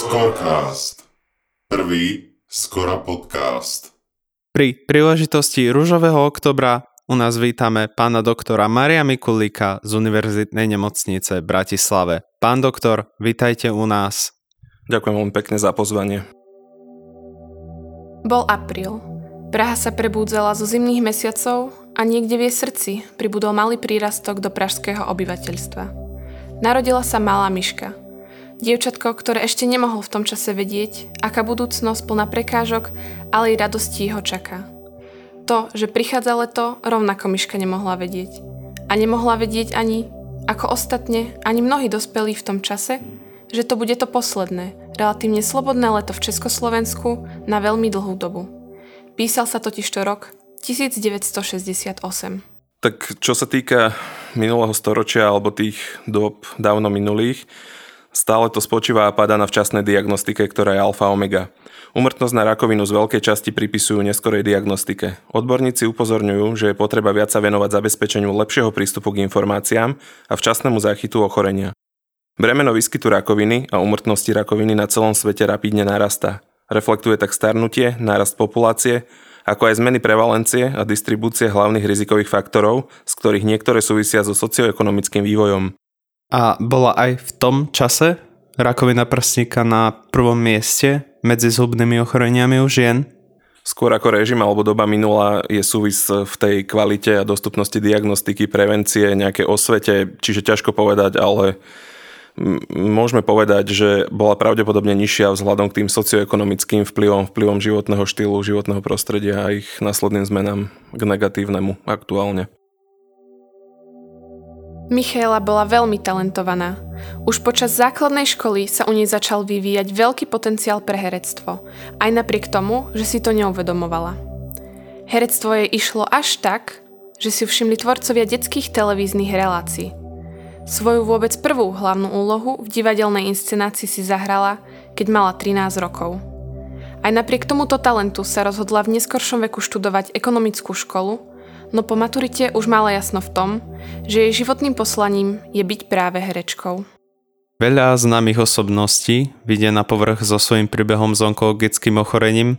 Scorecast. Prvý Skora podcast. Pri príležitosti Rúžového oktobra u nás vítame pána doktora Maria Mikulíka z Univerzitnej nemocnice v Bratislave. Pán doktor, vítajte u nás. Ďakujem veľmi pekne za pozvanie. Bol apríl. Praha sa prebúdzala zo zimných mesiacov a niekde v jej srdci pribudol malý prírastok do pražského obyvateľstva. Narodila sa malá myška – Dievčatko, ktoré ešte nemohol v tom čase vedieť, aká budúcnosť plná prekážok, ale i radosti ho čaká. To, že prichádza leto, rovnako myška nemohla vedieť. A nemohla vedieť ani, ako ostatne, ani mnohí dospelí v tom čase, že to bude to posledné, relatívne slobodné leto v Československu na veľmi dlhú dobu. Písal sa totižto rok 1968. Tak čo sa týka minulého storočia alebo tých dob dávno minulých, Stále to spočíva a padá na včasnej diagnostike, ktorá je alfa omega. Umrtnosť na rakovinu z veľkej časti pripisujú neskorej diagnostike. Odborníci upozorňujú, že je potreba viac sa venovať zabezpečeniu lepšieho prístupu k informáciám a včasnému záchytu ochorenia. Bremeno výskytu rakoviny a umrtnosti rakoviny na celom svete rapidne narastá. Reflektuje tak starnutie, nárast populácie, ako aj zmeny prevalencie a distribúcie hlavných rizikových faktorov, z ktorých niektoré súvisia so socioekonomickým vývojom. A bola aj v tom čase rakovina prsníka na prvom mieste medzi zhubnými ochoreniami u žien? Skôr ako režim alebo doba minula je súvis v tej kvalite a dostupnosti diagnostiky, prevencie, nejaké osvete, čiže ťažko povedať, ale môžeme povedať, že bola pravdepodobne nižšia vzhľadom k tým socioekonomickým vplyvom, vplyvom životného štýlu, životného prostredia a ich následným zmenám k negatívnemu aktuálne. Michaela bola veľmi talentovaná. Už počas základnej školy sa u nej začal vyvíjať veľký potenciál pre herectvo, aj napriek tomu, že si to neuvedomovala. Herectvo jej išlo až tak, že si všimli tvorcovia detských televíznych relácií. Svoju vôbec prvú hlavnú úlohu v divadelnej inscenácii si zahrala, keď mala 13 rokov. Aj napriek tomuto talentu sa rozhodla v neskoršom veku študovať ekonomickú školu no po maturite už mala jasno v tom, že jej životným poslaním je byť práve herečkou. Veľa známych osobností vidie na povrch so svojím príbehom s onkologickým ochorením.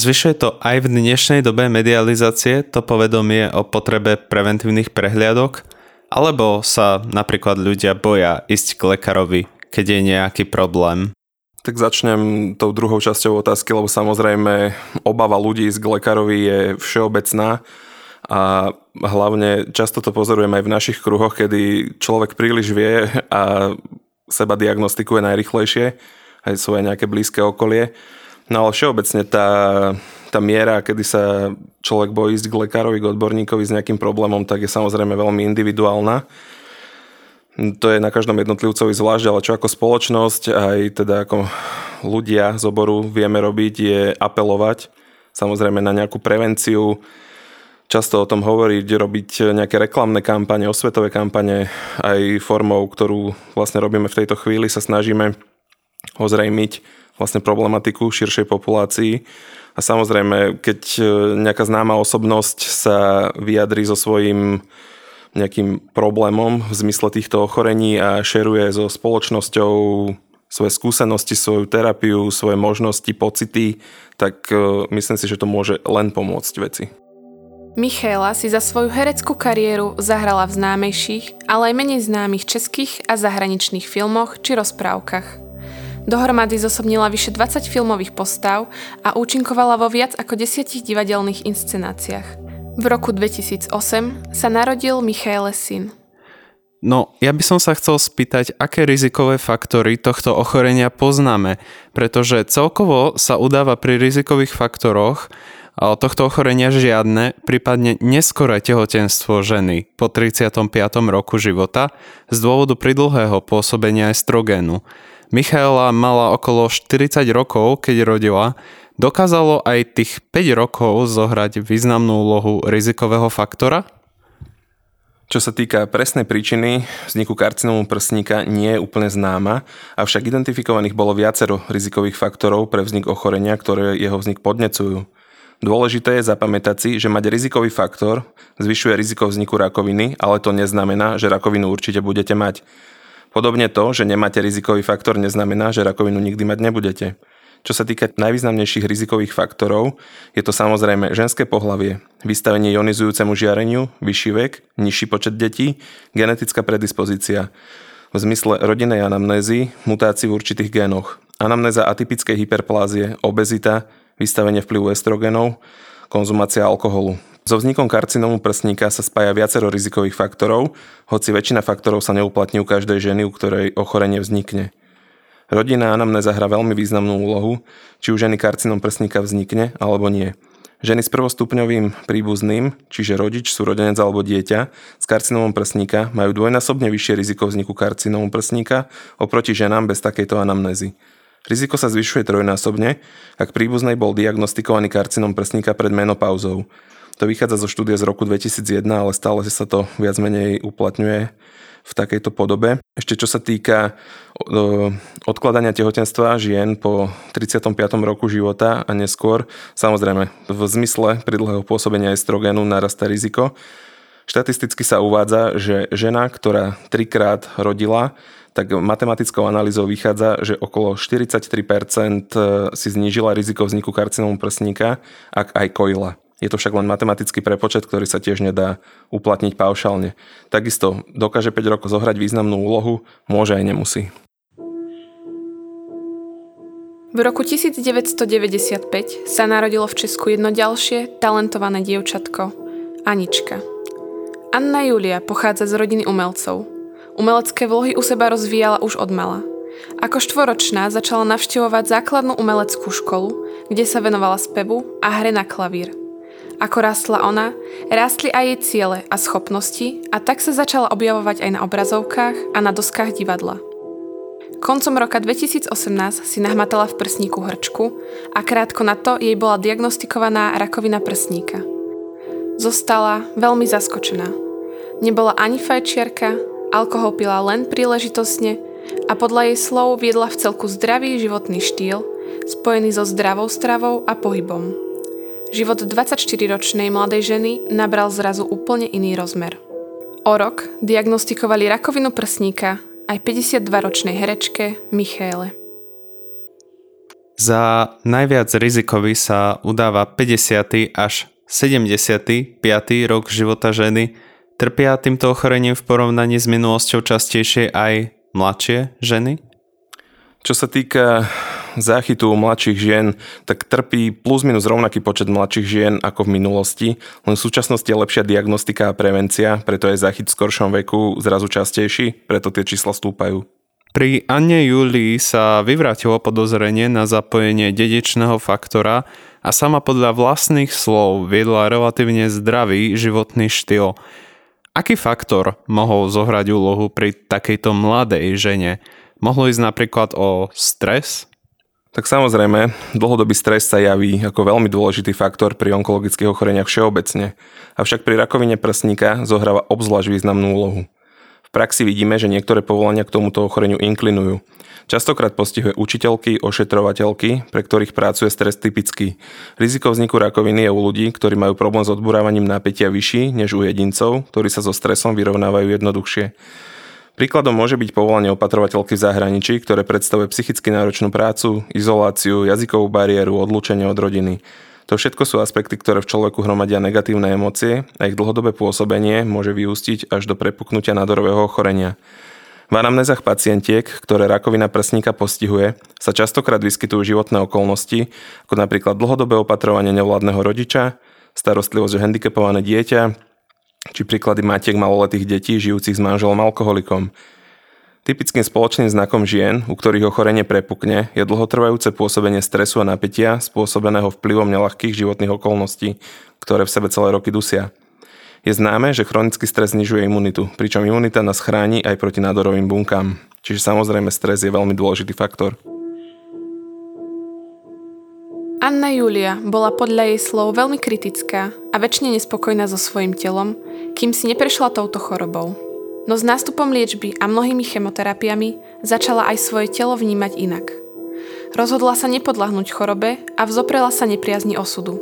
Zvyšuje to aj v dnešnej dobe medializácie to povedomie o potrebe preventívnych prehliadok, alebo sa napríklad ľudia boja ísť k lekárovi, keď je nejaký problém. Tak začnem tou druhou časťou otázky, lebo samozrejme obava ľudí ísť k lekárovi je všeobecná a hlavne často to pozorujem aj v našich kruhoch, kedy človek príliš vie a seba diagnostikuje najrychlejšie, aj svoje nejaké blízke okolie. No ale všeobecne tá, tá miera, kedy sa človek bojí ísť k lekárovi, k odborníkovi s nejakým problémom, tak je samozrejme veľmi individuálna. To je na každom jednotlivcovi zvlášť, ale čo ako spoločnosť, aj teda ako ľudia z oboru vieme robiť, je apelovať samozrejme na nejakú prevenciu, často o tom hovoriť, robiť nejaké reklamné kampane, osvetové kampane, aj formou, ktorú vlastne robíme v tejto chvíli, sa snažíme ozrejmiť vlastne problematiku širšej populácii. A samozrejme, keď nejaká známa osobnosť sa vyjadrí so svojím nejakým problémom v zmysle týchto ochorení a šeruje so spoločnosťou svoje skúsenosti, svoju terapiu, svoje možnosti, pocity, tak e, myslím si, že to môže len pomôcť veci. Michéla si za svoju hereckú kariéru zahrala v známejších, ale aj menej známych českých a zahraničných filmoch či rozprávkach. Dohromady zosobnila vyše 20 filmových postav a účinkovala vo viac ako desiatich divadelných inscenáciách. V roku 2008 sa narodil Michaele syn. No, ja by som sa chcel spýtať, aké rizikové faktory tohto ochorenia poznáme, pretože celkovo sa udáva pri rizikových faktoroch tohto ochorenia žiadne, prípadne neskoré tehotenstvo ženy po 35. roku života z dôvodu pridlhého pôsobenia estrogénu. Michaela mala okolo 40 rokov, keď rodila, dokázalo aj tých 5 rokov zohrať významnú úlohu rizikového faktora? Čo sa týka presnej príčiny vzniku karcinómu prsníka nie je úplne známa, avšak identifikovaných bolo viacero rizikových faktorov pre vznik ochorenia, ktoré jeho vznik podnecujú. Dôležité je zapamätať si, že mať rizikový faktor zvyšuje riziko vzniku rakoviny, ale to neznamená, že rakovinu určite budete mať. Podobne to, že nemáte rizikový faktor, neznamená, že rakovinu nikdy mať nebudete. Čo sa týka najvýznamnejších rizikových faktorov, je to samozrejme ženské pohlavie, vystavenie ionizujúcemu žiareniu, vyšší vek, nižší počet detí, genetická predispozícia, v zmysle rodinej anamnézy, mutácií v určitých génoch, anamnéza atypickej hyperplázie, obezita, vystavenie vplyvu estrogenov, konzumácia alkoholu. So vznikom karcinómu prsníka sa spája viacero rizikových faktorov, hoci väčšina faktorov sa neuplatní u každej ženy, u ktorej ochorenie vznikne. Rodina anamnéza hrá veľmi významnú úlohu, či u ženy karcinom prsníka vznikne alebo nie. Ženy s prvostupňovým príbuzným, čiže rodič, súrodenec alebo dieťa s karcinomom prsníka majú dvojnásobne vyššie riziko vzniku karcinomu prsníka oproti ženám bez takejto anamnézy. Riziko sa zvyšuje trojnásobne, ak príbuznej bol diagnostikovaný karcinom prsníka pred menopauzou. To vychádza zo štúdie z roku 2001, ale stále sa to viac menej uplatňuje v takejto podobe. Ešte čo sa týka odkladania tehotenstva žien po 35. roku života a neskôr, samozrejme v zmysle pridlhého pôsobenia estrogénu narastá riziko. Štatisticky sa uvádza, že žena, ktorá trikrát rodila, tak matematickou analýzou vychádza, že okolo 43% si znížila riziko vzniku karcinómu prsníka, ak aj kojila. Je to však len matematický prepočet, ktorý sa tiež nedá uplatniť paušálne. Takisto dokáže 5 rokov zohrať významnú úlohu, môže aj nemusí. V roku 1995 sa narodilo v Česku jedno ďalšie talentované dievčatko, Anička. Anna Julia pochádza z rodiny umelcov. Umelecké vlohy u seba rozvíjala už od mala. Ako štvoročná začala navštevovať základnú umeleckú školu, kde sa venovala spevu a hre na klavír – ako rástla ona, rástli aj jej ciele a schopnosti a tak sa začala objavovať aj na obrazovkách a na doskách divadla. Koncom roka 2018 si nahmatala v prsníku hrčku a krátko na to jej bola diagnostikovaná rakovina prsníka. Zostala veľmi zaskočená. Nebola ani fajčiarka, alkohol pila len príležitosne a podľa jej slov viedla v celku zdravý životný štýl, spojený so zdravou stravou a pohybom. Život 24-ročnej mladej ženy nabral zrazu úplne iný rozmer. O rok diagnostikovali rakovinu prsníka aj 52-ročnej herečke Michéle. Za najviac rizikový sa udáva 50. až 75. rok života ženy. Trpia týmto ochorením v porovnaní s minulosťou častejšie aj mladšie ženy? Čo sa týka záchytu mladších žien, tak trpí plus minus rovnaký počet mladších žien ako v minulosti, len v súčasnosti je lepšia diagnostika a prevencia, preto je záchyt v skoršom veku zrazu častejší, preto tie čísla stúpajú. Pri Anne Julii sa vyvrátilo podozrenie na zapojenie dedičného faktora a sama podľa vlastných slov viedla relatívne zdravý životný štýl. Aký faktor mohol zohrať úlohu pri takejto mladej žene? Mohlo ísť napríklad o stres, tak samozrejme, dlhodobý stres sa javí ako veľmi dôležitý faktor pri onkologických ochoreniach všeobecne, avšak pri rakovine prsníka zohráva obzvlášť významnú úlohu. V praxi vidíme, že niektoré povolania k tomuto ochoreniu inklinujú. Častokrát postihuje učiteľky, ošetrovateľky, pre ktorých pracuje stres typický. Riziko vzniku rakoviny je u ľudí, ktorí majú problém s odburávaním napätia vyšší než u jedincov, ktorí sa so stresom vyrovnávajú jednoduchšie. Príkladom môže byť povolanie opatrovateľky v zahraničí, ktoré predstavuje psychicky náročnú prácu, izoláciu, jazykovú bariéru, odlúčenie od rodiny. To všetko sú aspekty, ktoré v človeku hromadia negatívne emócie a ich dlhodobé pôsobenie môže vyústiť až do prepuknutia nádorového ochorenia. V anamnézach pacientiek, ktoré rakovina prsníka postihuje, sa častokrát vyskytujú životné okolnosti, ako napríklad dlhodobé opatrovanie nevládneho rodiča, starostlivosť o handicapované dieťa, či príklady matiek maloletých detí žijúcich s manželom alkoholikom. Typickým spoločným znakom žien, u ktorých ochorenie prepukne, je dlhotrvajúce pôsobenie stresu a napätia spôsobeného vplyvom nelahkých životných okolností, ktoré v sebe celé roky dusia. Je známe, že chronický stres znižuje imunitu, pričom imunita nás chráni aj proti nádorovým bunkám. Čiže samozrejme stres je veľmi dôležitý faktor. Anna Julia bola podľa jej slov veľmi kritická a väčšine nespokojná so svojím telom, kým si neprešla touto chorobou. No s nástupom liečby a mnohými chemoterapiami začala aj svoje telo vnímať inak. Rozhodla sa nepodlahnúť chorobe a vzoprela sa nepriazni osudu.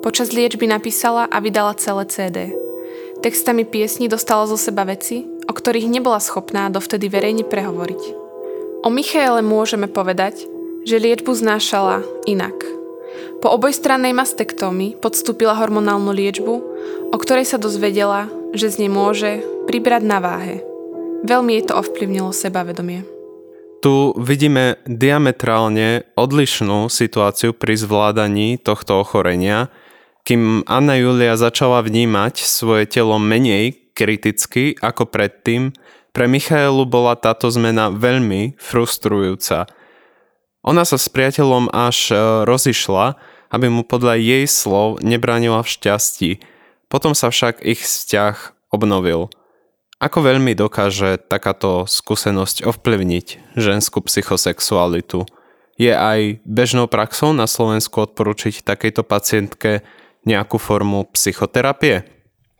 Počas liečby napísala a vydala celé CD. Textami piesni dostala zo seba veci, o ktorých nebola schopná dovtedy verejne prehovoriť. O Michaele môžeme povedať, že liečbu znášala inak. Po obojstrannej mastektómii podstúpila hormonálnu liečbu, o ktorej sa dozvedela, že z nej môže pribrať na váhe. Veľmi jej to ovplyvnilo sebavedomie. Tu vidíme diametrálne odlišnú situáciu pri zvládaní tohto ochorenia, kým Anna Julia začala vnímať svoje telo menej kriticky ako predtým, pre Michaelu bola táto zmena veľmi frustrujúca. Ona sa s priateľom až e, rozišla, aby mu podľa jej slov nebránila v šťastí. Potom sa však ich vzťah obnovil. Ako veľmi dokáže takáto skúsenosť ovplyvniť ženskú psychosexualitu? Je aj bežnou praxou na Slovensku odporučiť takejto pacientke nejakú formu psychoterapie?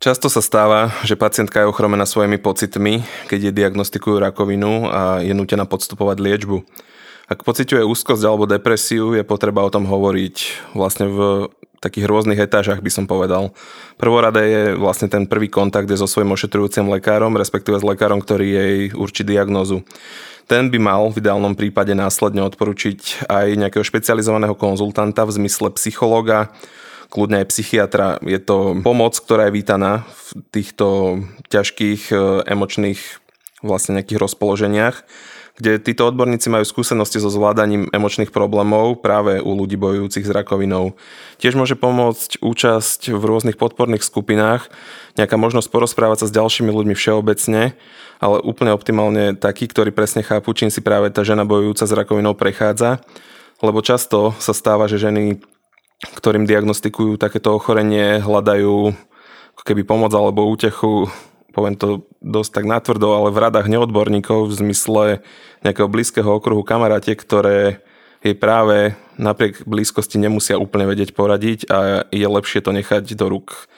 Často sa stáva, že pacientka je ochromená svojimi pocitmi, keď je diagnostikujú rakovinu a je nutená podstupovať liečbu. Ak pociťuje úzkosť alebo depresiu, je potreba o tom hovoriť vlastne v takých rôznych etážach by som povedal. Prvoradé je vlastne ten prvý kontakt je so svojím ošetrujúcim lekárom, respektíve s lekárom, ktorý jej určí diagnózu. Ten by mal v ideálnom prípade následne odporučiť aj nejakého špecializovaného konzultanta v zmysle psychológa, kľudne aj psychiatra. Je to pomoc, ktorá je vítaná v týchto ťažkých e, emočných vlastne nejakých rozpoloženiach kde títo odborníci majú skúsenosti so zvládaním emočných problémov práve u ľudí bojujúcich s rakovinou. Tiež môže pomôcť účasť v rôznych podporných skupinách, nejaká možnosť porozprávať sa s ďalšími ľuďmi všeobecne, ale úplne optimálne takí, ktorí presne chápu, čím si práve tá žena bojujúca s rakovinou prechádza, lebo často sa stáva, že ženy, ktorým diagnostikujú takéto ochorenie, hľadajú ako keby pomoc alebo útechu poviem to dosť tak natvrdo, ale v radách neodborníkov v zmysle nejakého blízkeho okruhu kamarátiek, ktoré jej práve napriek blízkosti nemusia úplne vedieť poradiť a je lepšie to nechať do rúk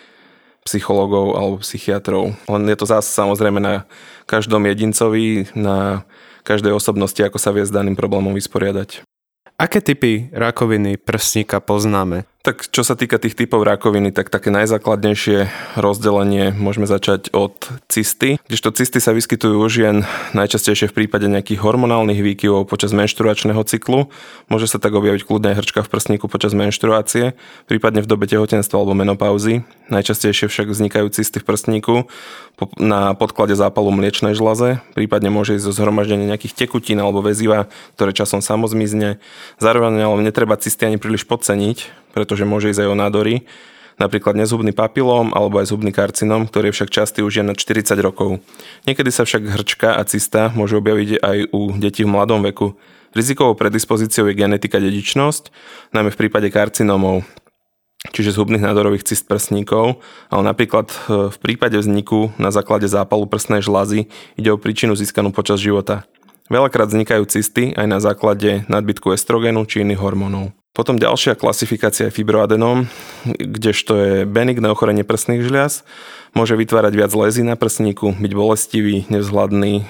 psychológov alebo psychiatrov. Len je to zase samozrejme na každom jedincovi, na každej osobnosti, ako sa vie s daným problémom vysporiadať. Aké typy rakoviny prsníka poznáme? Tak čo sa týka tých typov rakoviny, tak také najzákladnejšie rozdelenie môžeme začať od cysty. Kdežto cysty sa vyskytujú u žien najčastejšie v prípade nejakých hormonálnych výkyvov počas menštruačného cyklu. Môže sa tak objaviť kľudne hrčka v prsníku počas menštruácie, prípadne v dobe tehotenstva alebo menopauzy. Najčastejšie však vznikajú cysty v prsníku na podklade zápalu mliečnej žlaze, prípadne môže ísť zo zhromaždenia nejakých tekutín alebo väziva, ktoré časom samozmizne. Zároveň ale netreba cysty ani príliš podceniť, pretože môže ísť aj o nádory, napríklad nezhubný papilóm alebo aj zhubný karcinom, ktorý je však častý už je na 40 rokov. Niekedy sa však hrčka a cysta môžu objaviť aj u detí v mladom veku. Rizikovou predispozíciou je genetika dedičnosť, najmä v prípade karcinomov, čiže zhubných nádorových cyst prsníkov, ale napríklad e, v prípade vzniku na základe zápalu prsnej žlazy ide o príčinu získanú počas života. Veľakrát vznikajú cysty aj na základe nadbytku estrogenu či iných hormónov. Potom ďalšia klasifikácia je fibroadenom, kdežto je benigné ochorenie prsných žliaz, môže vytvárať viac lezy na prsníku, byť bolestivý, nevzhľadný,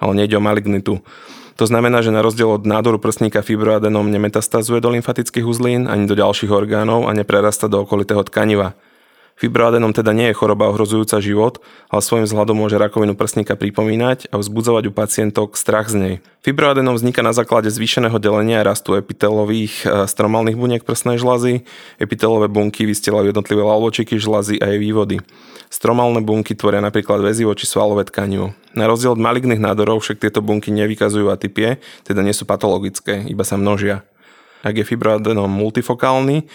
ale nejde o malignitu. To znamená, že na rozdiel od nádoru prsníka fibroadenom nemetastazuje do lymfatických uzlín ani do ďalších orgánov a neprerasta do okolitého tkaniva. Fibroadenom teda nie je choroba ohrozujúca život, ale svojím vzhľadom môže rakovinu prsníka pripomínať a vzbudzovať u pacientok strach z nej. Fibroadenom vzniká na základe zvýšeného delenia a rastu epitelových e, stromálnych buniek prsnej žlazy. Epitelové bunky vystielajú jednotlivé lalvočiky žlazy a jej vývody. Stromálne bunky tvoria napríklad väzivo či svalové tkanivo. Na rozdiel od maligných nádorov však tieto bunky nevykazujú atypie, teda nie sú patologické, iba sa množia. Ak je fibroadenom multifokálny,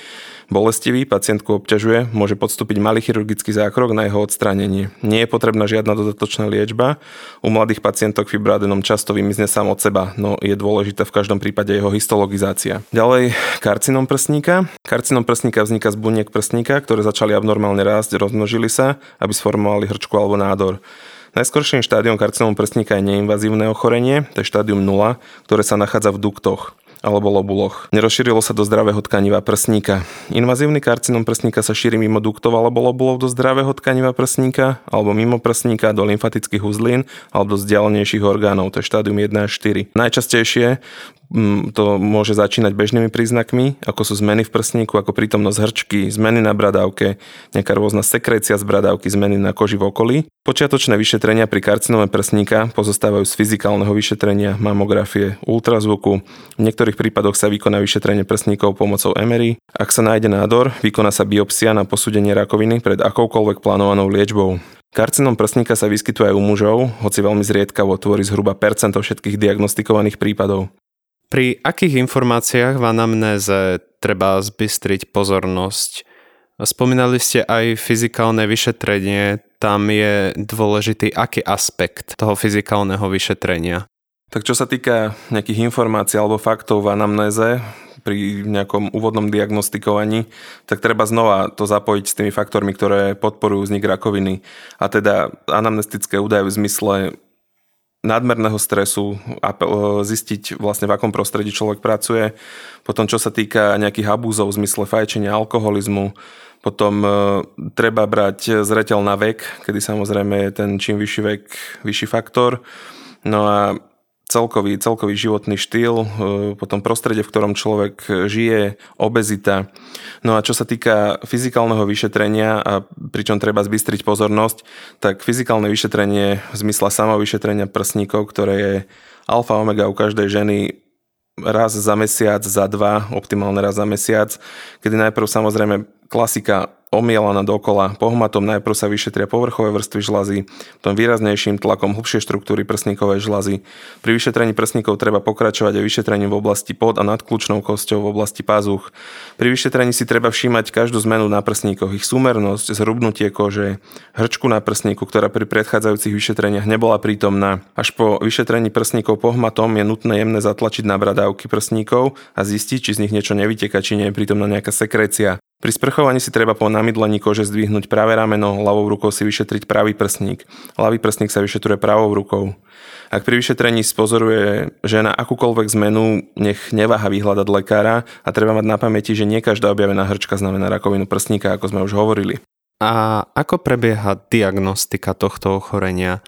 bolestivý, pacientku obťažuje, môže podstúpiť malý chirurgický zákrok na jeho odstránenie. Nie je potrebná žiadna dodatočná liečba. U mladých pacientok fibroadenom často vymizne sám od seba, no je dôležité v každom prípade jeho histologizácia. Ďalej karcinom prsníka. Karcinom prsníka vzniká z buniek prsníka, ktoré začali abnormálne rásť, rozmnožili sa, aby sformovali hrčku alebo nádor. Najskorším štádiom karcinom prsníka je neinvazívne ochorenie, to je štádium 0, ktoré sa nachádza v duktoch alebo lobuloch. Nerozšírilo sa do zdravého tkaniva prsníka. Invazívny karcinom prsníka sa šíri mimo duktov alebo lobulov do zdravého tkaniva prsníka alebo mimo prsníka do lymfatických uzlín alebo do vzdialenejších orgánov, to je štádium 1 až 4. Najčastejšie to môže začínať bežnými príznakmi, ako sú zmeny v prsníku, ako prítomnosť hrčky, zmeny na bradávke, nejaká rôzna sekrécia z bradávky, zmeny na koži v okolí. Počiatočné vyšetrenia pri karcinome prsníka pozostávajú z fyzikálneho vyšetrenia, mamografie, ultrazvuku. V niektorých prípadoch sa vykoná vyšetrenie prsníkov pomocou MRI. Ak sa nájde nádor, vykoná sa biopsia na posúdenie rakoviny pred akoukoľvek plánovanou liečbou. Karcinom prsníka sa vyskytuje aj u mužov, hoci veľmi zriedkavo tvorí zhruba percento všetkých diagnostikovaných prípadov. Pri akých informáciách v anamnéze treba zbystriť pozornosť? Spomínali ste aj fyzikálne vyšetrenie, tam je dôležitý aký aspekt toho fyzikálneho vyšetrenia? Tak čo sa týka nejakých informácií alebo faktov v anamnéze, pri nejakom úvodnom diagnostikovaní, tak treba znova to zapojiť s tými faktormi, ktoré podporujú vznik rakoviny. A teda anamnestické údaje v zmysle nadmerného stresu a zistiť vlastne v akom prostredí človek pracuje. Potom čo sa týka nejakých abúzov v zmysle fajčenia, alkoholizmu, potom e, treba brať zreteľ na vek, kedy samozrejme je ten čím vyšší vek, vyšší faktor. No a celkový, celkový životný štýl, e, potom prostredie, v ktorom človek žije, obezita. No a čo sa týka fyzikálneho vyšetrenia, a pričom treba zbystriť pozornosť, tak fyzikálne vyšetrenie v zmysle samovyšetrenia prsníkov, ktoré je alfa omega u každej ženy, raz za mesiac, za dva, optimálne raz za mesiac, kedy najprv samozrejme klasika omielaná dokola. Pohmatom najprv sa vyšetria povrchové vrstvy žlazy, potom výraznejším tlakom hlbšie štruktúry prsníkovej žlazy. Pri vyšetrení prsníkov treba pokračovať aj vyšetrením v oblasti pod a nad kľúčnou kosťou v oblasti pazuch. Pri vyšetrení si treba všímať každú zmenu na prsníkoch, ich súmernosť, zhrubnutie kože, hrčku na prsníku, ktorá pri predchádzajúcich vyšetreniach nebola prítomná. Až po vyšetrení prsníkov pohmatom je nutné jemne zatlačiť na bradávky prsníkov a zistiť, či z nich niečo nevyteka, či nie je prítomná nejaká sekrécia. Pri sprchovaní si treba po namydlení kože zdvihnúť pravé rameno, ľavou rukou si vyšetriť pravý prsník. Ľavý prsník sa vyšetruje pravou rukou. Ak pri vyšetrení spozoruje žena akúkoľvek zmenu, nech neváha vyhľadať lekára a treba mať na pamäti, že nie každá objavená hrčka znamená rakovinu prsníka, ako sme už hovorili. A ako prebieha diagnostika tohto ochorenia?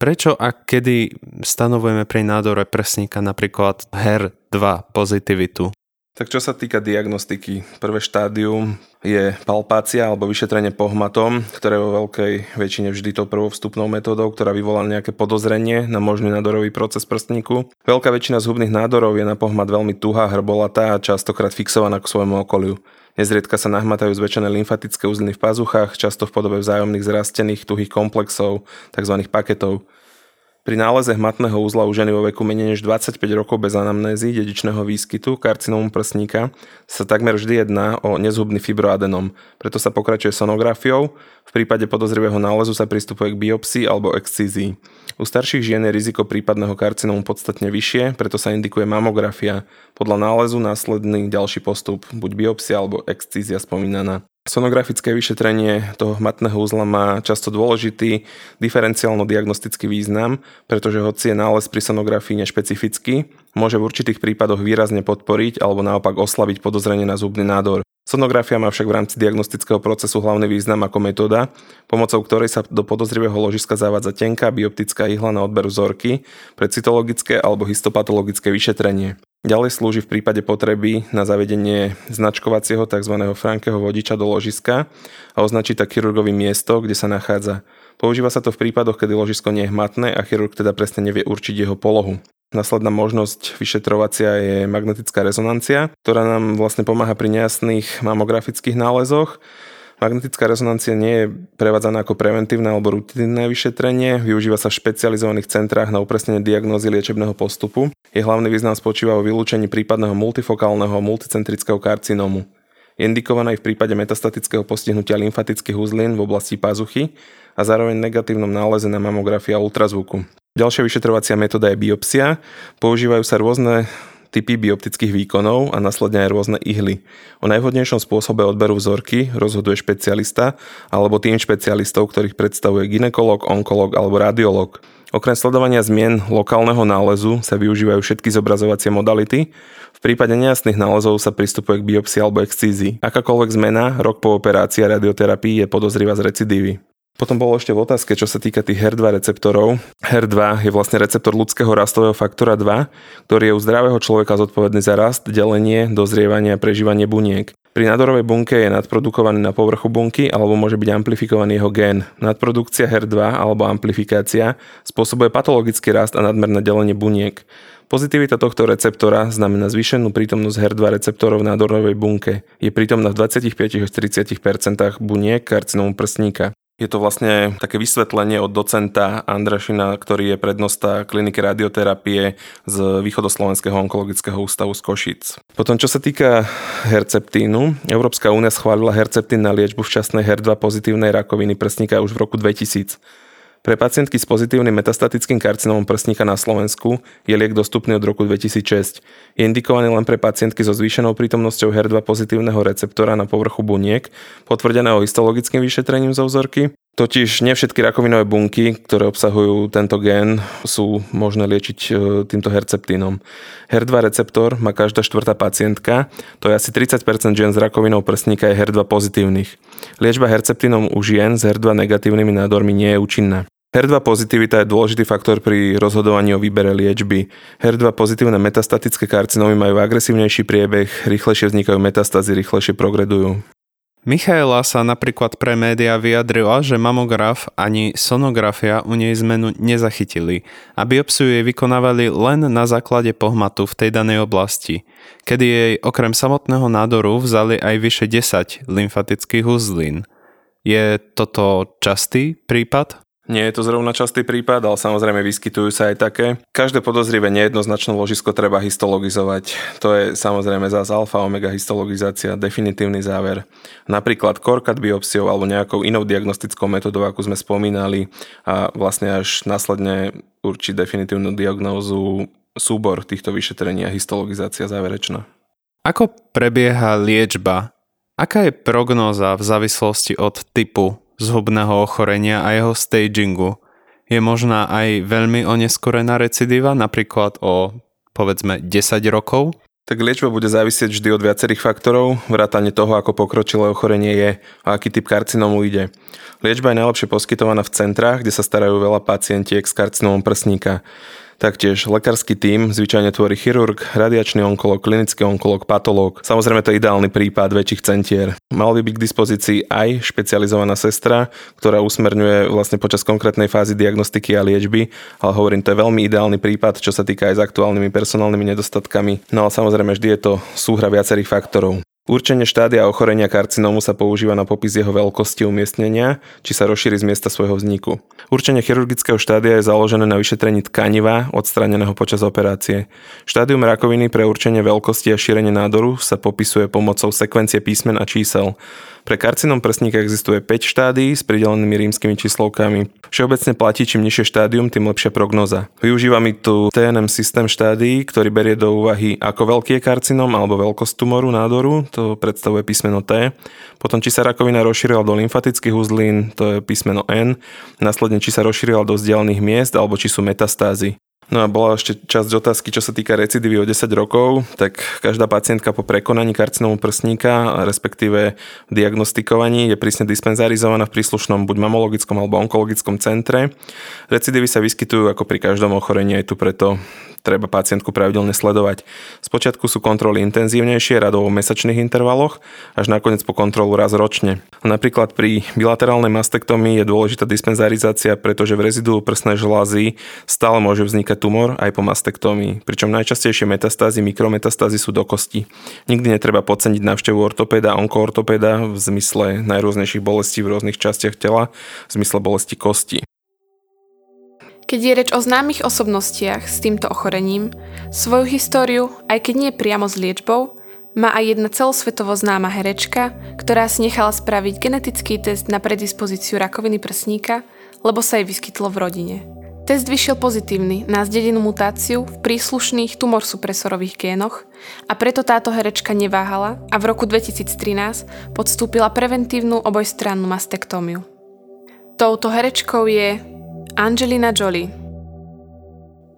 Prečo a kedy stanovujeme pri nádore prsníka napríklad HER2 pozitivitu? Tak čo sa týka diagnostiky, prvé štádium je palpácia alebo vyšetrenie pohmatom, ktoré je vo veľkej väčšine vždy to prvou vstupnou metódou, ktorá vyvolá nejaké podozrenie na možný nádorový proces prstníku. Veľká väčšina zhubných nádorov je na pohmat veľmi tuhá, hrbolatá a častokrát fixovaná k svojmu okoliu. Nezriedka sa nahmatajú zväčšené lymfatické uzliny v pazuchách, často v podobe vzájomných zrastených tuhých komplexov, tzv. paketov. Pri náleze hmatného úzla u ženy vo veku menej než 25 rokov bez anamnézy dedičného výskytu karcinómu prsníka sa takmer vždy jedná o nezhubný fibroadenom, preto sa pokračuje sonografiou, v prípade podozrivého nálezu sa pristupuje k biopsii alebo excízii. U starších žien je riziko prípadného karcinómu podstatne vyššie, preto sa indikuje mamografia. Podľa nálezu následný ďalší postup, buď biopsia alebo excízia spomínaná. Sonografické vyšetrenie toho hmatného úzla má často dôležitý diferenciálno-diagnostický význam, pretože hoci je nález pri sonografii nešpecifický, môže v určitých prípadoch výrazne podporiť alebo naopak oslabiť podozrenie na zubný nádor. Sonografia má však v rámci diagnostického procesu hlavný význam ako metóda, pomocou ktorej sa do podozrivého ložiska zavádza tenká bioptická ihla na odber vzorky pre cytologické alebo histopatologické vyšetrenie. Ďalej slúži v prípade potreby na zavedenie značkovacieho tzv. frankeho vodiča do ložiska a označí tak chirurgovi miesto, kde sa nachádza. Používa sa to v prípadoch, kedy ložisko nie je hmatné a chirurg teda presne nevie určiť jeho polohu. Následná možnosť vyšetrovacia je magnetická rezonancia, ktorá nám vlastne pomáha pri nejasných mamografických nálezoch Magnetická rezonancia nie je prevádzaná ako preventívne alebo rutinné vyšetrenie, využíva sa v špecializovaných centrách na upresnenie diagnózy liečebného postupu. Je hlavný význam spočíva vo vylúčení prípadného multifokálneho multicentrického karcinómu. Je indikovaná aj v prípade metastatického postihnutia lymfatických uzlín v oblasti pazuchy a zároveň negatívnom náleze na mamografii a ultrazvuku. Ďalšia vyšetrovacia metóda je biopsia. Používajú sa rôzne typy bioptických výkonov a následne aj rôzne ihly. O najvhodnejšom spôsobe odberu vzorky rozhoduje špecialista alebo tým špecialistov, ktorých predstavuje ginekolog, onkolog alebo radiolog. Okrem sledovania zmien lokálneho nálezu sa využívajú všetky zobrazovacie modality. V prípade nejasných nálezov sa pristupuje k biopsii alebo excízii. Akákoľvek zmena rok po operácii a radioterapii je podozrivá z recidívy. Potom bolo ešte v otázke, čo sa týka tých HER2 receptorov. HER2 je vlastne receptor ľudského rastového faktora 2, ktorý je u zdravého človeka zodpovedný za rast, delenie, dozrievanie a prežívanie buniek. Pri nádorovej bunke je nadprodukovaný na povrchu bunky alebo môže byť amplifikovaný jeho gén. Nadprodukcia HER2 alebo amplifikácia spôsobuje patologický rast a nadmerné delenie buniek. Pozitivita tohto receptora znamená zvýšenú prítomnosť HER2 receptorov v nádorovej bunke. Je prítomná v 25 až 30% buniek karcinómu prsníka. Je to vlastne také vysvetlenie od docenta Andrašina, ktorý je prednosta kliniky radioterapie z Východoslovenského onkologického ústavu z Košic. Potom, čo sa týka herceptínu, Európska únia schválila herceptín na liečbu včasnej HER2 pozitívnej rakoviny prsníka už v roku 2000. Pre pacientky s pozitívnym metastatickým karcinomom prsníka na Slovensku je liek dostupný od roku 2006. Je indikovaný len pre pacientky so zvýšenou prítomnosťou HER2 pozitívneho receptora na povrchu buniek, potvrdeného histologickým vyšetrením zo vzorky. Totiž nie všetky rakovinové bunky, ktoré obsahujú tento gén, sú možné liečiť e, týmto herceptínom. HER2 receptor má každá štvrtá pacientka, to je asi 30% žien s rakovinou prsníka je HER2 pozitívnych. Liečba herceptínom u žien s HER2 negatívnymi nádormi nie je účinná. HER2 pozitivita je dôležitý faktor pri rozhodovaní o výbere liečby. HER2 pozitívne metastatické karcinómy majú agresívnejší priebeh, rýchlejšie vznikajú metastázy, rýchlejšie progredujú. Michaela sa napríklad pre média vyjadrila, že mamograf ani sonografia u nej zmenu nezachytili a biopsiu jej vykonávali len na základe pohmatu v tej danej oblasti, kedy jej okrem samotného nádoru vzali aj vyše 10 lymfatických uzlín. Je toto častý prípad? Nie je to zrovna častý prípad, ale samozrejme vyskytujú sa aj také. Každé podozrivé nejednoznačné ložisko treba histologizovať. To je samozrejme zás alfa omega histologizácia, definitívny záver. Napríklad korkat biopsiou alebo nejakou inou diagnostickou metodou, ako sme spomínali a vlastne až následne určiť definitívnu diagnózu súbor týchto vyšetrení a histologizácia záverečná. Ako prebieha liečba? Aká je prognóza v závislosti od typu zhubného ochorenia a jeho stagingu. Je možná aj veľmi oneskorená recidíva, napríklad o povedzme 10 rokov? Tak liečba bude závisieť vždy od viacerých faktorov, vrátane toho, ako pokročilé ochorenie je a aký typ karcinómu ide. Liečba je najlepšie poskytovaná v centrách, kde sa starajú veľa pacientiek s karcinómom prsníka. Taktiež lekársky tím zvyčajne tvorí chirurg, radiačný onkolog, klinický onkolog, patológ. Samozrejme to je ideálny prípad väčších centier. Mal by byť k dispozícii aj špecializovaná sestra, ktorá usmerňuje vlastne počas konkrétnej fázy diagnostiky a liečby, ale hovorím, to je veľmi ideálny prípad, čo sa týka aj s aktuálnymi personálnymi nedostatkami. No ale samozrejme vždy je to súhra viacerých faktorov. Určenie štádia ochorenia karcinómu sa používa na popis jeho veľkosti umiestnenia, či sa rozšíri z miesta svojho vzniku. Určenie chirurgického štádia je založené na vyšetrení tkaniva odstraneného počas operácie. Štádium rakoviny pre určenie veľkosti a šírenie nádoru sa popisuje pomocou sekvencie písmen a čísel. Pre karcinom prsníka existuje 5 štádií s pridelenými rímskymi číslovkami. Všeobecne platí, čím nižšie štádium, tým lepšia prognoza. Využívame tu TNM systém štádií, ktorý berie do úvahy, ako veľký je karcinom alebo veľkosť tumoru nádoru, to predstavuje písmeno T. Potom, či sa rakovina rozšírila do lymfatických uzlín, to je písmeno N. Následne, či sa rozšírila do vzdialených miest alebo či sú metastázy. No a bola ešte časť otázky, čo sa týka recidivy o 10 rokov, tak každá pacientka po prekonaní karcinómu prsníka, respektíve diagnostikovaní, je prísne dispenzarizovaná v príslušnom buď mamologickom alebo onkologickom centre. Recidivy sa vyskytujú ako pri každom ochorení, aj tu preto treba pacientku pravidelne sledovať. Spočiatku sú kontroly intenzívnejšie, radovo v mesačných intervaloch, až nakoniec po kontrolu raz ročne. Napríklad pri bilaterálnej mastektomii je dôležitá dispenzarizácia, pretože v rezidu prsnej žlázy stále môže vznikať tumor aj po mastektomii, pričom najčastejšie metastázy, mikrometastázy sú do kosti. Nikdy netreba podceniť návštevu ortopéda, onkoortopéda v zmysle najrôznejších bolestí v rôznych častiach tela, v zmysle bolesti kosti. Keď je reč o známych osobnostiach s týmto ochorením, svoju históriu, aj keď nie priamo s liečbou, má aj jedna celosvetovo známa herečka, ktorá si nechala spraviť genetický test na predispozíciu rakoviny prsníka, lebo sa jej vyskytlo v rodine. Test vyšiel pozitívny na zdedenú mutáciu v príslušných tumorsupresorových génoch a preto táto herečka neváhala a v roku 2013 podstúpila preventívnu obojstrannú mastektómiu. Touto herečkou je Angelina Jolie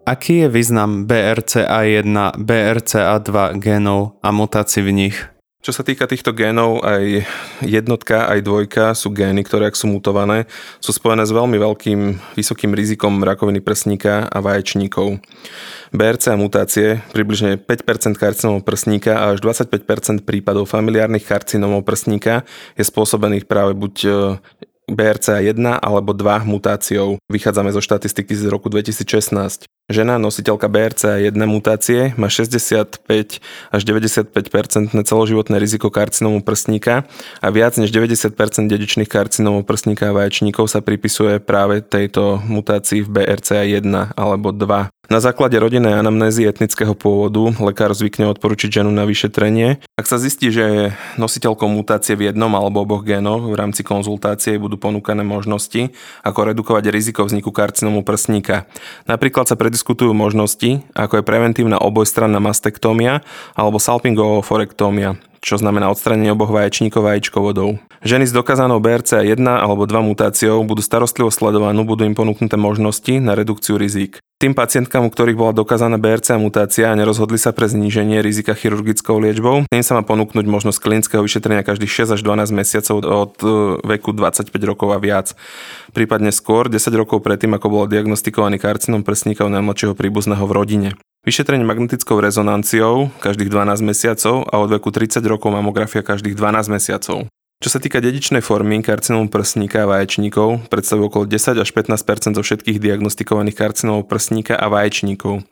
Aký je význam BRCA1, BRCA2 genov a mutácií v nich? Čo sa týka týchto génov, aj jednotka, aj dvojka sú gény, ktoré ak sú mutované, sú spojené s veľmi veľkým, vysokým rizikom rakoviny prsníka a vaječníkov. BRCA mutácie, približne 5% karcinomov prsníka a až 25% prípadov familiárnych karcinomov prsníka je spôsobených práve buď e, BRCA1 alebo 2 mutáciou. Vychádzame zo štatistiky z roku 2016. Žena nositeľka BRCA1 mutácie má 65 až 95% celoživotné riziko karcinomu prsníka a viac než 90% dedičných karcinomov prsníka a vaječníkov sa pripisuje práve tejto mutácii v BRCA1 alebo 2. Na základe rodinnej anamnézy etnického pôvodu lekár zvykne odporučiť ženu na vyšetrenie. Ak sa zistí, že je nositeľkou mutácie v jednom alebo oboch génoch, v rámci konzultácie budú ponúkané možnosti, ako redukovať riziko vzniku karcinomu prsníka. Napríklad sa prediskutujú možnosti, ako je preventívna obojstranná mastektómia alebo salpingoforektómia, čo znamená odstranenie oboch vaječníkov vajíčkovodov. Ženy s dokázanou BRCA1 alebo 2 mutáciou budú starostlivo sledovanú, budú im ponúknuté možnosti na redukciu rizík. Tým pacientkám, u ktorých bola dokázaná BRCA mutácia a nerozhodli sa pre zníženie rizika chirurgickou liečbou, tým sa má ponúknuť možnosť klinického vyšetrenia každých 6 až 12 mesiacov od e, veku 25 rokov a viac. Prípadne skôr, 10 rokov predtým, ako bolo diagnostikovaný karcinom prsníka u najmladšieho príbuzného v rodine. Vyšetrenie magnetickou rezonanciou každých 12 mesiacov a od veku 30 rokov mamografia každých 12 mesiacov. Čo sa týka dedičnej formy karcinomu prsníka a vaječníkov, predstavuje okolo 10 až 15 zo všetkých diagnostikovaných karcinomov prsníka a vaječníkov.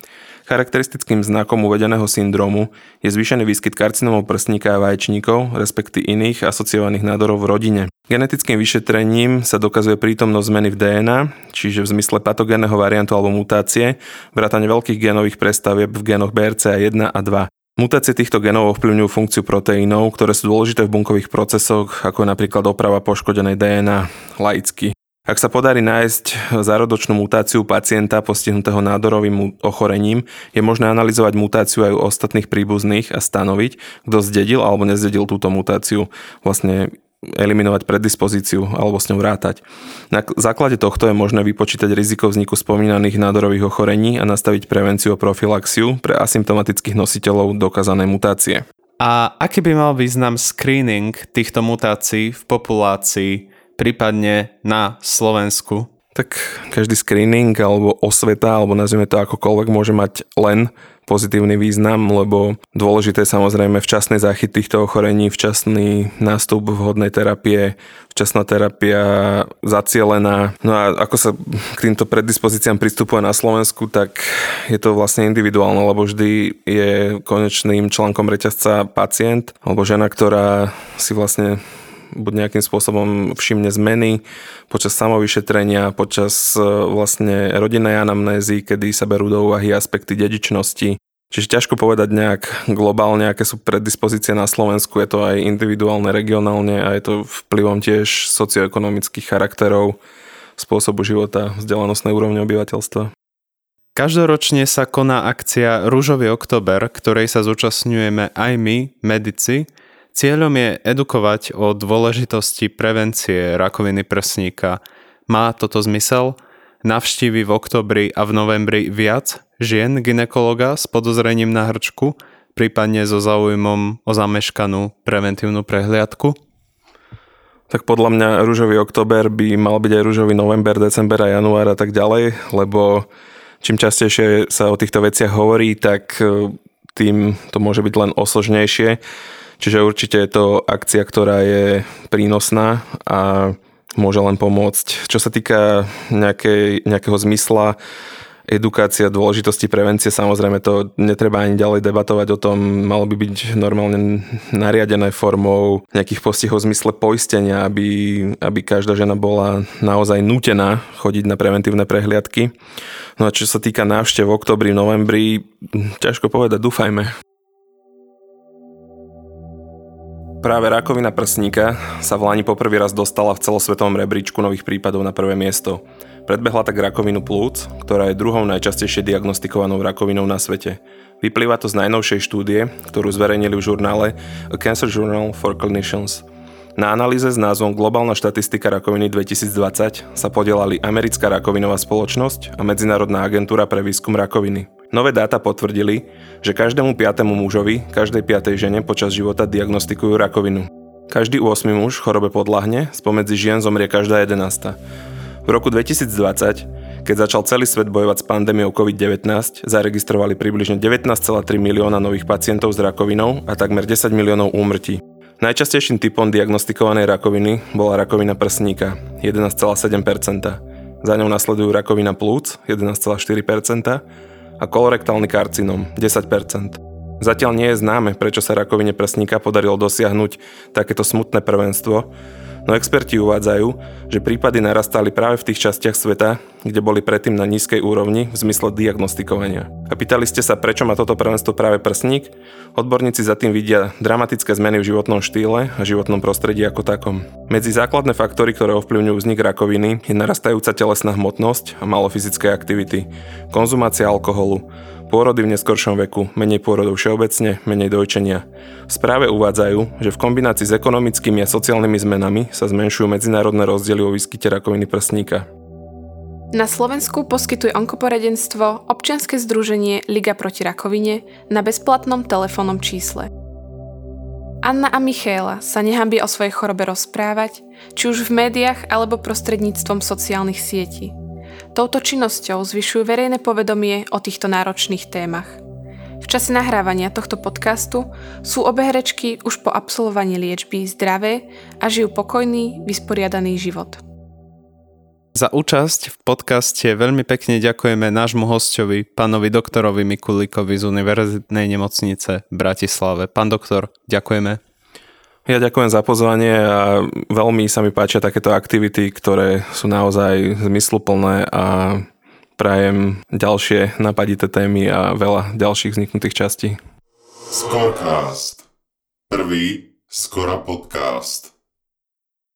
Charakteristickým znakom uvedeného syndromu je zvýšený výskyt karcinomov prsníka a vaječníkov, respektíve iných asociovaných nádorov v rodine. Genetickým vyšetrením sa dokazuje prítomnosť zmeny v DNA, čiže v zmysle patogénneho variantu alebo mutácie, vrátane veľkých génových prestavieb v génoch BRCA1 a 2. Mutácie týchto genov ovplyvňujú funkciu proteínov, ktoré sú dôležité v bunkových procesoch, ako je napríklad oprava poškodenej DNA, laicky. Ak sa podarí nájsť zárodočnú mutáciu pacienta postihnutého nádorovým ochorením, je možné analyzovať mutáciu aj u ostatných príbuzných a stanoviť, kto zdedil alebo nezdedil túto mutáciu. Vlastne eliminovať predispozíciu alebo s ňou rátať. Na základe tohto je možné vypočítať riziko vzniku spomínaných nádorových ochorení a nastaviť prevenciu a profilaxiu pre asymptomatických nositeľov dokázanej mutácie. A aký by mal význam screening týchto mutácií v populácii, prípadne na Slovensku? Tak každý screening alebo osveta, alebo nazvime to akokoľvek, môže mať len pozitívny význam, lebo dôležité je samozrejme včasný záchyt týchto ochorení, včasný nástup vhodnej terapie, včasná terapia zacielená. No a ako sa k týmto predispozíciám pristupuje na Slovensku, tak je to vlastne individuálne, lebo vždy je konečným článkom reťazca pacient alebo žena, ktorá si vlastne buď nejakým spôsobom všimne zmeny počas samovyšetrenia, počas e, vlastne rodinnej anamnézy, kedy sa berú do úvahy aspekty dedičnosti. Čiže ťažko povedať nejak globálne, aké sú predispozície na Slovensku, je to aj individuálne, regionálne a je to vplyvom tiež socioekonomických charakterov, spôsobu života, vzdelanostnej úrovne obyvateľstva. Každoročne sa koná akcia Rúžový oktober, ktorej sa zúčastňujeme aj my, medici, Cieľom je edukovať o dôležitosti prevencie rakoviny prsníka. Má toto zmysel? Navštívi v oktobri a v novembri viac žien ginekologa s podozrením na hrčku, prípadne so záujmom o zameškanú preventívnu prehliadku? Tak podľa mňa rúžový október by mal byť aj rúžový november, december a január a tak ďalej, lebo čím častejšie sa o týchto veciach hovorí, tak e, tým to môže byť len osožnejšie Čiže určite je to akcia, ktorá je prínosná a môže len pomôcť. Čo sa týka nejakej, nejakého zmysla, edukácia dôležitosti prevencie, samozrejme to netreba ani ďalej debatovať o tom, malo by byť normálne nariadené formou nejakých postihov v zmysle poistenia, aby, aby každá žena bola naozaj nútená chodiť na preventívne prehliadky. No a čo sa týka návštev v oktobri, novembri, ťažko povedať, dúfajme. Práve rakovina prsníka sa v Lani poprvý raz dostala v celosvetovom rebríčku nových prípadov na prvé miesto. Predbehla tak rakovinu plúc, ktorá je druhou najčastejšie diagnostikovanou rakovinou na svete. Vyplýva to z najnovšej štúdie, ktorú zverejnili v žurnále A Cancer Journal for Clinicians. Na analýze s názvom Globálna štatistika rakoviny 2020 sa podielali Americká rakovinová spoločnosť a Medzinárodná agentúra pre výskum rakoviny. Nové dáta potvrdili, že každému piatému mužovi, každej piatej žene počas života diagnostikujú rakovinu. Každý 8 muž chorobe podľahne, spomedzi žien zomrie každá 11. V roku 2020, keď začal celý svet bojovať s pandémiou COVID-19, zaregistrovali približne 19,3 milióna nových pacientov s rakovinou a takmer 10 miliónov úmrtí. Najčastejším typom diagnostikovanej rakoviny bola rakovina prsníka 11,7%. Za ňou nasledujú rakovina plúc 11,4% a kolorektálny karcinom 10%. Zatiaľ nie je známe, prečo sa rakovine prsníka podarilo dosiahnuť takéto smutné prvenstvo, no experti uvádzajú, že prípady narastali práve v tých častiach sveta, kde boli predtým na nízkej úrovni v zmysle diagnostikovania. A pýtali ste sa, prečo má toto prvenstvo práve prsník? Odborníci za tým vidia dramatické zmeny v životnom štýle a životnom prostredí ako takom. Medzi základné faktory, ktoré ovplyvňujú vznik rakoviny, je narastajúca telesná hmotnosť a malo fyzické aktivity, konzumácia alkoholu, Pôrody v neskoršom veku, menej pôrodov všeobecne, menej dojčenia. V správe uvádzajú, že v kombinácii s ekonomickými a sociálnymi zmenami sa zmenšujú medzinárodné rozdiely o výskyte rakoviny prsníka. Na Slovensku poskytuje onkoporadenstvo občianske združenie Liga proti rakovine na bezplatnom telefónnom čísle. Anna a Michéla sa nehambia o svojej chorobe rozprávať, či už v médiách alebo prostredníctvom sociálnych sietí. Touto činnosťou zvyšujú verejné povedomie o týchto náročných témach. V čase nahrávania tohto podcastu sú obe herečky už po absolvovaní liečby zdravé a žijú pokojný, vysporiadaný život. Za účasť v podcaste veľmi pekne ďakujeme nášmu hostovi, pánovi doktorovi Mikulíkovi z Univerzitnej nemocnice v Bratislave. Pán doktor, ďakujeme. Ja ďakujem za pozvanie a veľmi sa mi páčia takéto aktivity, ktoré sú naozaj zmysluplné a prajem ďalšie napadité témy a veľa ďalších vzniknutých častí. Scorecast. Prvý Skora podcast.